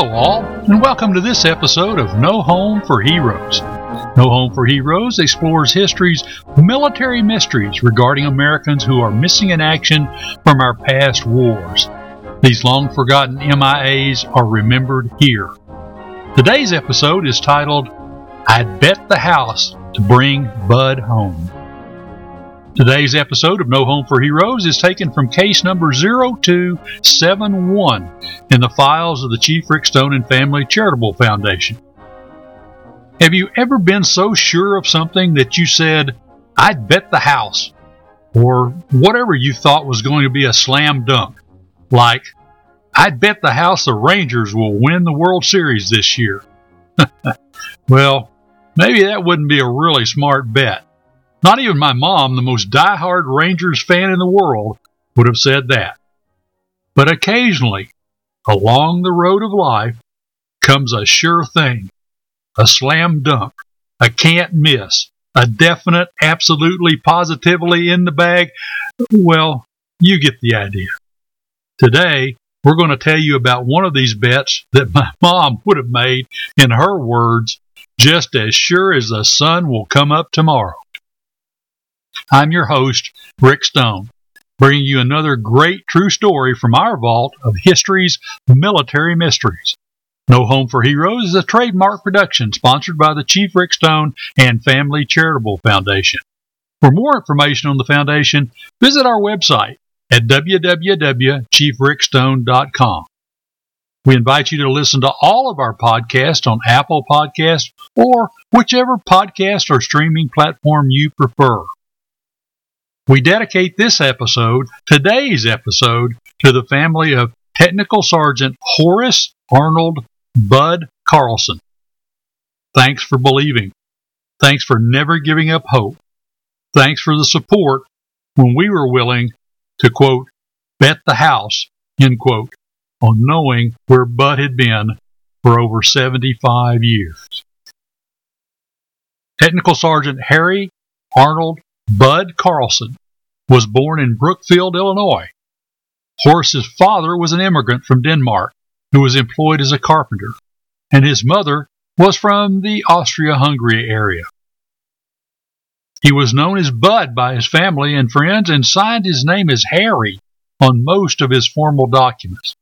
Hello, all, and welcome to this episode of No Home for Heroes. No Home for Heroes explores history's military mysteries regarding Americans who are missing in action from our past wars. These long forgotten MIAs are remembered here. Today's episode is titled I'd Bet the House to Bring Bud Home. Today's episode of No Home for Heroes is taken from case number 0271 in the files of the Chief Rick Stone and Family Charitable Foundation. Have you ever been so sure of something that you said, I'd bet the house, or whatever you thought was going to be a slam dunk? Like, I'd bet the house the Rangers will win the World Series this year. well, maybe that wouldn't be a really smart bet. Not even my mom, the most die-hard Rangers fan in the world, would have said that. But occasionally, along the road of life, comes a sure thing, a slam dunk, a can't miss, a definite, absolutely, positively in the bag. Well, you get the idea. Today, we're going to tell you about one of these bets that my mom would have made, in her words, just as sure as the sun will come up tomorrow. I'm your host, Rick Stone, bringing you another great true story from our vault of history's military mysteries. No Home for Heroes is a trademark production sponsored by the Chief Rick Stone and Family Charitable Foundation. For more information on the foundation, visit our website at www.chiefrickstone.com. We invite you to listen to all of our podcasts on Apple Podcasts or whichever podcast or streaming platform you prefer. We dedicate this episode, today's episode, to the family of Technical Sergeant Horace Arnold Bud Carlson. Thanks for believing. Thanks for never giving up hope. Thanks for the support when we were willing to, quote, bet the house, end quote, on knowing where Bud had been for over 75 years. Technical Sergeant Harry Arnold Bud Carlson was born in Brookfield, Illinois. Horace's father was an immigrant from Denmark who was employed as a carpenter, and his mother was from the Austria Hungary area. He was known as Bud by his family and friends and signed his name as Harry on most of his formal documents.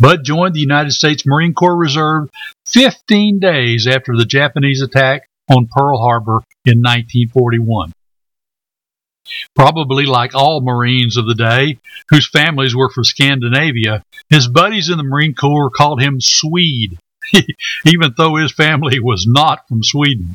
Bud joined the United States Marine Corps Reserve 15 days after the Japanese attack on Pearl Harbor in 1941 probably like all Marines of the day, whose families were from Scandinavia, his buddies in the Marine Corps called him Swede, even though his family was not from Sweden.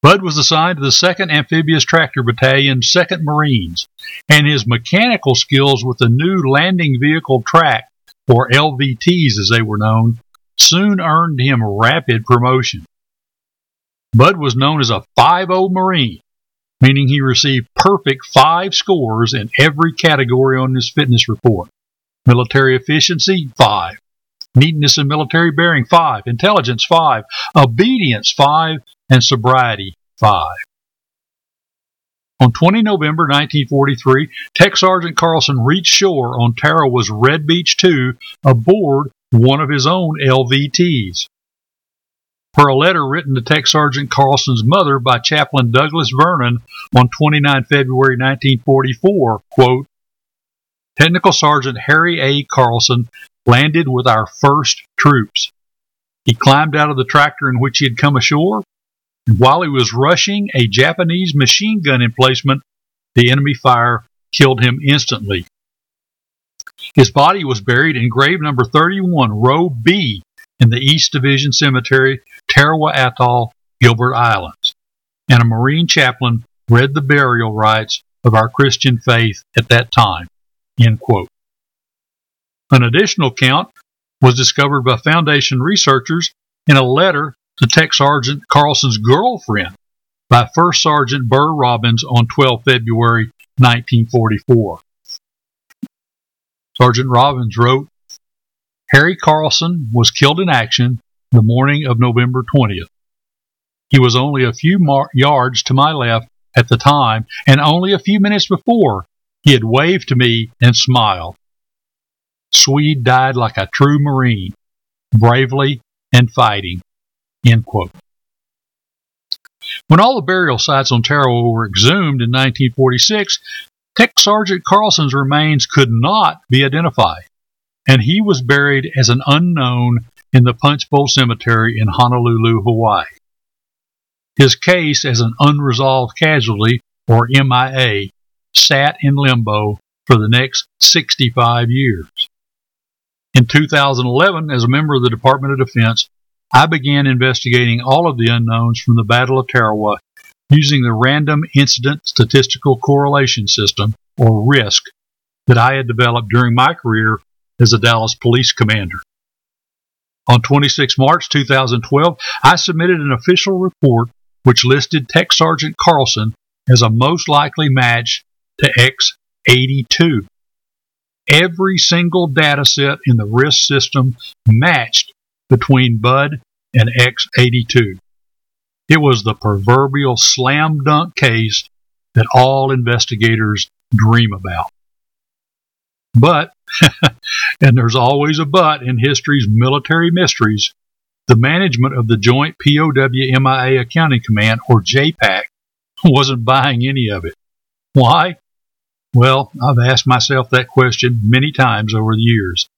Bud was assigned to the 2nd Amphibious Tractor Battalion, 2nd Marines, and his mechanical skills with the new Landing Vehicle Track, or LVTs as they were known, soon earned him rapid promotion. Bud was known as a 5-0 Marine, meaning he received perfect five scores in every category on his fitness report. Military efficiency, five. Neatness and military bearing, five. Intelligence, five. Obedience, five. And sobriety, five. On 20 November 1943, Tech Sergeant Carlson reached shore on Tarawa's Red Beach 2 aboard one of his own LVTs per a letter written to Tech Sergeant Carlson's mother by Chaplain Douglas Vernon on 29 February 1944, quote, Technical Sergeant Harry A. Carlson landed with our first troops. He climbed out of the tractor in which he had come ashore, and while he was rushing a Japanese machine gun emplacement, the enemy fire killed him instantly. His body was buried in grave number 31, row B in the East Division Cemetery, Tarawa Atoll, Gilbert Islands, and a Marine chaplain read the burial rites of our Christian faith at that time. An additional count was discovered by Foundation researchers in a letter to Tech Sergeant Carlson's girlfriend by First Sergeant Burr Robbins on 12 February 1944. Sergeant Robbins wrote, Harry Carlson was killed in action the morning of November 20th. He was only a few mar- yards to my left at the time, and only a few minutes before he had waved to me and smiled. Swede died like a true Marine, bravely and fighting. When all the burial sites on Tarawa were exhumed in 1946, Tech Sergeant Carlson's remains could not be identified, and he was buried as an unknown in the Punchbowl Cemetery in Honolulu, Hawaii. His case as an unresolved casualty, or MIA, sat in limbo for the next 65 years. In 2011, as a member of the Department of Defense, I began investigating all of the unknowns from the Battle of Tarawa using the Random Incident Statistical Correlation System, or RISC, that I had developed during my career as a Dallas police commander. On 26 March 2012, I submitted an official report which listed Tech Sergeant Carlson as a most likely match to X82. Every single data set in the RISC system matched between Bud and X82. It was the proverbial slam dunk case that all investigators dream about. But, and there's always a but in history's military mysteries, the management of the Joint POW MIA Accounting Command, or JPAC, wasn't buying any of it. Why? Well, I've asked myself that question many times over the years.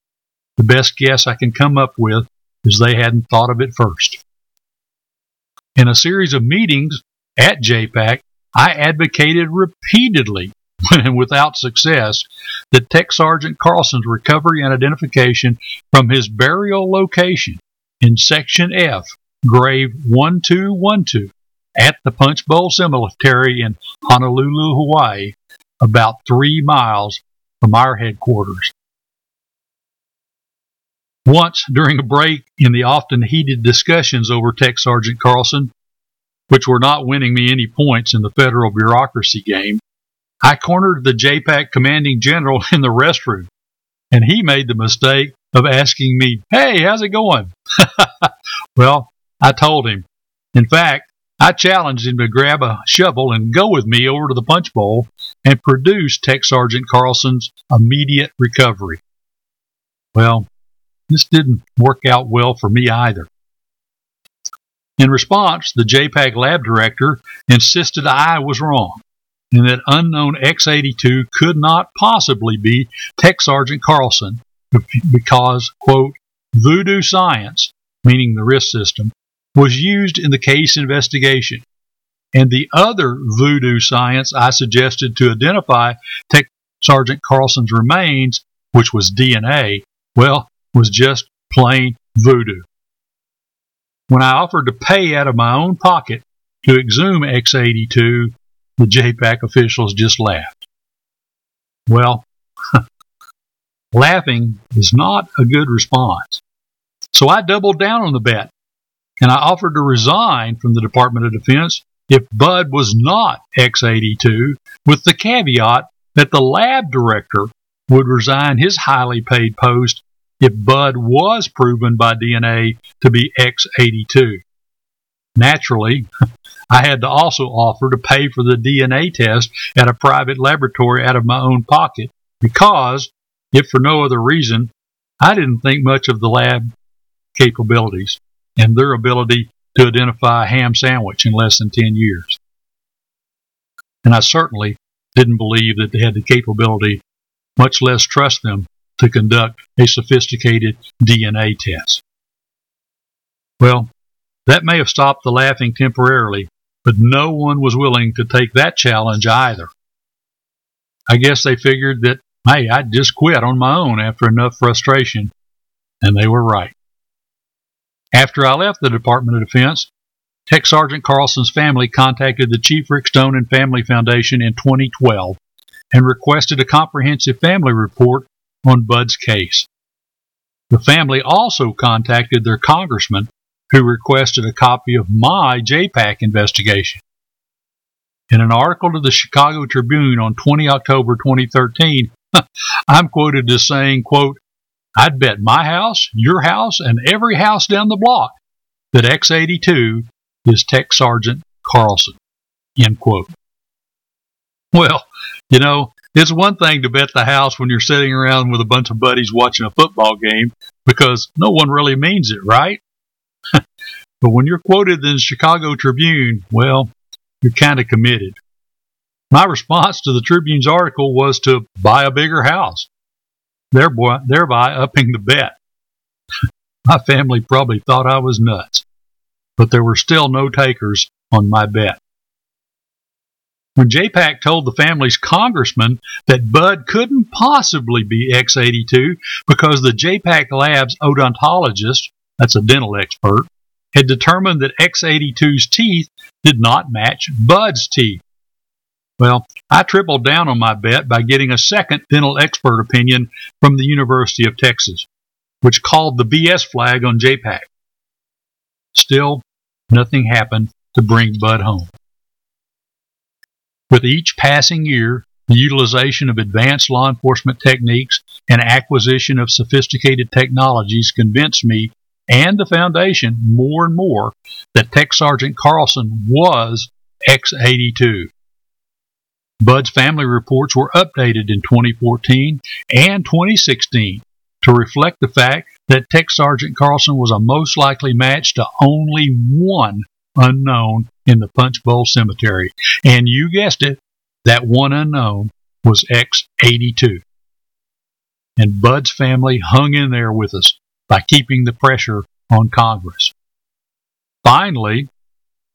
The best guess I can come up with is they hadn't thought of it first. In a series of meetings at JPAC, I advocated repeatedly and without success that Tech Sergeant Carlson's recovery and identification from his burial location in Section F, Grave 1212, at the Punch Bowl Cemetery in Honolulu, Hawaii, about three miles from our headquarters. Once, during a break in the often heated discussions over Tech Sergeant Carlson, which were not winning me any points in the federal bureaucracy game, I cornered the JPAC commanding general in the restroom, and he made the mistake of asking me, Hey, how's it going? well, I told him. In fact, I challenged him to grab a shovel and go with me over to the punch bowl and produce Tech Sergeant Carlson's immediate recovery. Well, this didn't work out well for me either. In response, the JPAC lab director insisted I was wrong and that unknown X82 could not possibly be Tech Sergeant Carlson because, quote, voodoo science, meaning the RISC system, was used in the case investigation. And the other voodoo science I suggested to identify Tech Sergeant Carlson's remains, which was DNA, well, was just plain voodoo. When I offered to pay out of my own pocket to exhume X82, the JPAC officials just laughed. Well, laughing is not a good response. So I doubled down on the bet and I offered to resign from the Department of Defense if Bud was not X82, with the caveat that the lab director would resign his highly paid post if Bud was proven by DNA to be X82. Naturally, I had to also offer to pay for the DNA test at a private laboratory out of my own pocket because, if for no other reason, I didn't think much of the lab capabilities and their ability to identify a ham sandwich in less than 10 years. And I certainly didn't believe that they had the capability, much less trust them, to conduct a sophisticated DNA test. Well, that may have stopped the laughing temporarily, but no one was willing to take that challenge either. I guess they figured that, hey, I'd just quit on my own after enough frustration, and they were right. After I left the Department of Defense, Tech Sergeant Carlson's family contacted the Chief Rick Stone and Family Foundation in 2012 and requested a comprehensive family report on Bud's case. The family also contacted their congressman, who requested a copy of my JPAC investigation. In an article to the Chicago Tribune on 20 October 2013, I'm quoted as saying, quote, I'd bet my house, your house, and every house down the block that X82 is Tech Sergeant Carlson. End quote. Well, you know, it's one thing to bet the house when you're sitting around with a bunch of buddies watching a football game because no one really means it, right? But when you're quoted in the Chicago Tribune, well, you're kind of committed. My response to the Tribune's article was to buy a bigger house, thereby upping the bet. my family probably thought I was nuts, but there were still no takers on my bet. When JPAC told the family's congressman that Bud couldn't possibly be X82 because the JPAC Labs odontologist, that's a dental expert, had determined that X82's teeth did not match Bud's teeth. Well, I tripled down on my bet by getting a second dental expert opinion from the University of Texas, which called the BS flag on JPAC. Still, nothing happened to bring Bud home. With each passing year, the utilization of advanced law enforcement techniques and acquisition of sophisticated technologies convinced me and the Foundation more and more that Tech Sergeant Carlson was X82. Bud's family reports were updated in 2014 and 2016 to reflect the fact that Tech Sergeant Carlson was a most likely match to only one unknown in the Punch Bowl Cemetery. And you guessed it, that one unknown was X82. And Bud's family hung in there with us by keeping the pressure on Congress. Finally,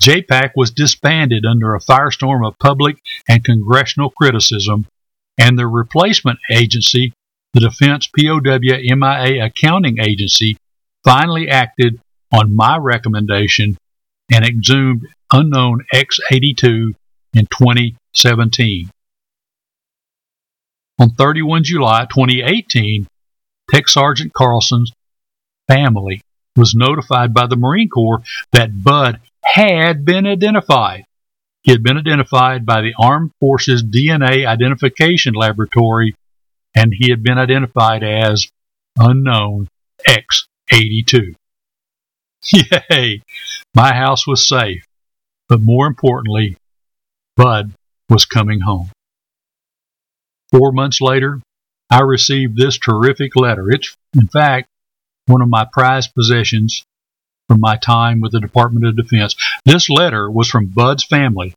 JPAC was disbanded under a firestorm of public and congressional criticism, and the replacement agency, the Defense POW MIA Accounting Agency, finally acted on my recommendation and exhumed unknown X82 in 2017. On 31 July 2018, Tech Sergeant Carlson's family was notified by the Marine Corps that Bud had been identified. He had been identified by the Armed Forces DNA Identification Laboratory, and he had been identified as unknown X82. Yay! My house was safe, but more importantly, Bud was coming home. Four months later, I received this terrific letter. It's, in fact, one of my prized possessions from my time with the Department of Defense. This letter was from Bud's family,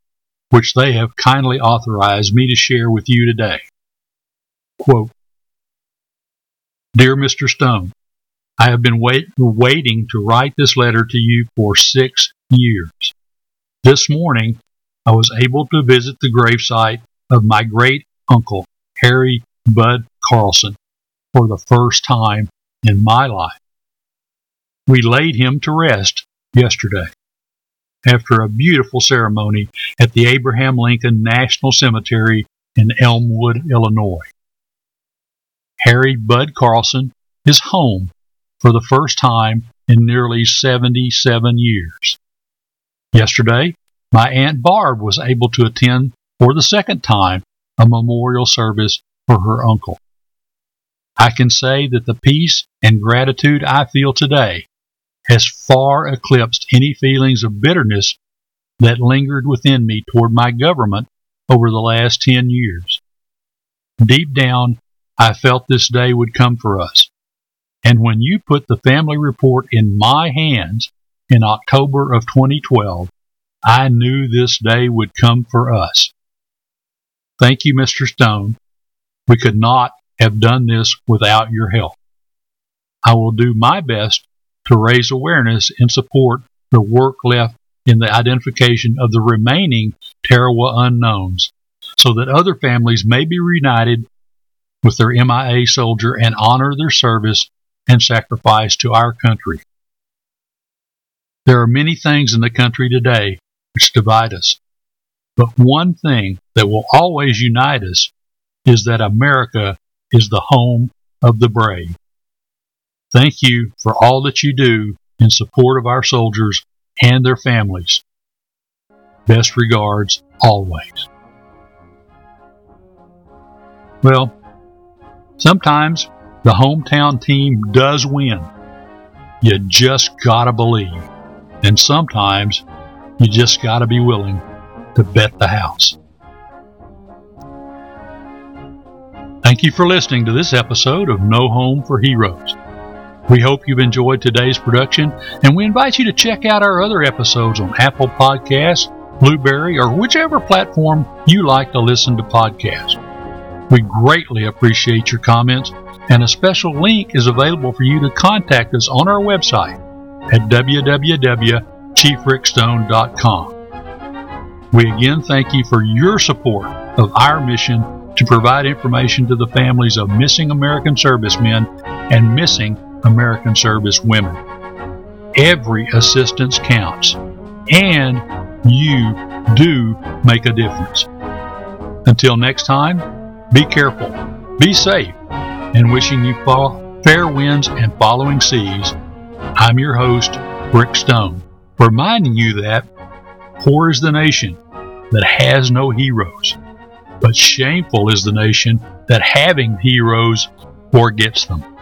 which they have kindly authorized me to share with you today. Quote, Dear Mr. Stone, I have been wait, waiting to write this letter to you for six years. This morning, I was able to visit the gravesite of my great uncle, Harry Bud Carlson, for the first time in my life. We laid him to rest yesterday after a beautiful ceremony at the Abraham Lincoln National Cemetery in Elmwood, Illinois. Harry Bud Carlson is home for the first time in nearly 77 years. Yesterday, my Aunt Barb was able to attend for the second time a memorial service for her uncle. I can say that the peace and gratitude I feel today has far eclipsed any feelings of bitterness that lingered within me toward my government over the last 10 years. Deep down, I felt this day would come for us. And when you put the family report in my hands in October of 2012, I knew this day would come for us. Thank you, Mr. Stone. We could not have done this without your help. I will do my best to raise awareness and support the work left in the identification of the remaining Tarawa unknowns so that other families may be reunited with their MIA soldier and honor their service and sacrifice to our country. There are many things in the country today which divide us, but one thing that will always unite us is that America is the home of the brave. Thank you for all that you do in support of our soldiers and their families. Best regards, always. Well, sometimes the hometown team does win. You just gotta believe. And sometimes you just gotta be willing to bet the house. Thank you for listening to this episode of No Home for Heroes. We hope you've enjoyed today's production, and we invite you to check out our other episodes on Apple Podcasts, Blubrry, or whichever platform you like to listen to podcasts. We greatly appreciate your comments, and a special link is available for you to contact us on our website at www.chiefrickstone.com. We again thank you for your support of our mission to provide information to the families of missing American servicemen and missing American service women. Every assistance counts, and you do make a difference. Until next time, be careful, be safe, and wishing you fair winds and following seas, I'm your host, Rick Stone, reminding you that poor is the nation that has no heroes, but shameful is the nation that having heroes forgets them.